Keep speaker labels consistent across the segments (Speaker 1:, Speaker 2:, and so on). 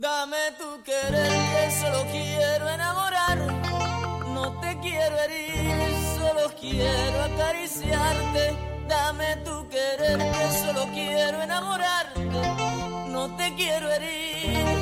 Speaker 1: Dame tu querer que solo quiero enamorar. No te quiero herir, solo quiero acariciarte. Dame tu querer que solo quiero enamorarte. No te quiero herir,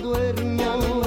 Speaker 2: do irmão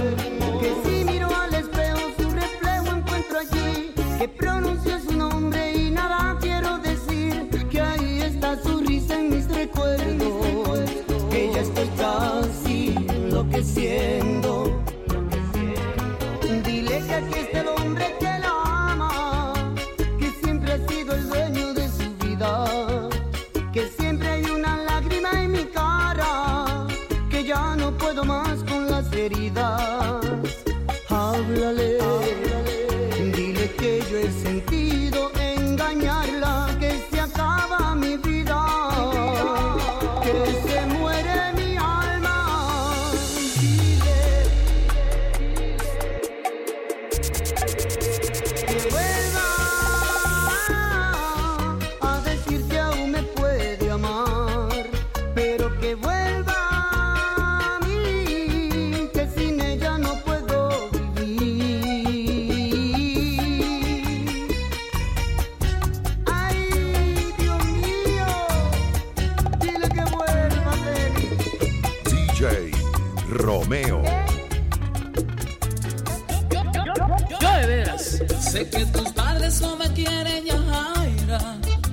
Speaker 3: Sé que tus padres no me quieren, Yajaira.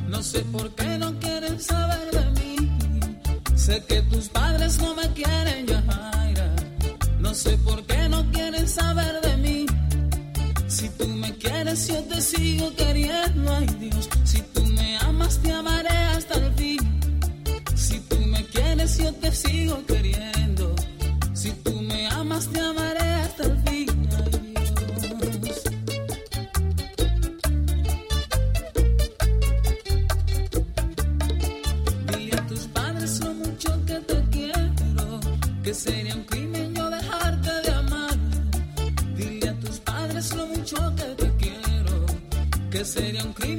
Speaker 3: No sé por qué no quieren saber de mí. Sé que tus padres no me quieren, Yajaira. No sé por qué no quieren saber de mí. Si tú me quieres, yo te sigo queriendo, ay Dios. Si tú me amas, te amaré hasta el fin. Si tú me quieres, yo te sigo queriendo. Si tú me amas, te amaré. que sería un crimen yo dejarte de amar. Dile a tus padres lo mucho que te quiero, que sería un crimen.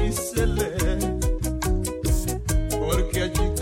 Speaker 4: Gisele, porque allí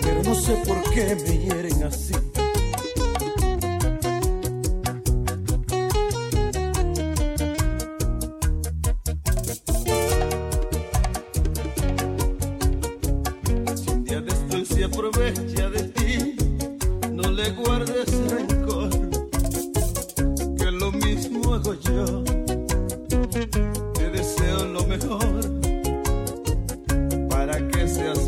Speaker 5: pero no sé
Speaker 4: por
Speaker 5: qué me
Speaker 4: hieren así. Si un día después se aprovecha de ti, no le guardes rencor, que lo mismo hago yo. Te deseo lo mejor para que seas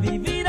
Speaker 6: historia tú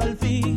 Speaker 6: hasta el fin.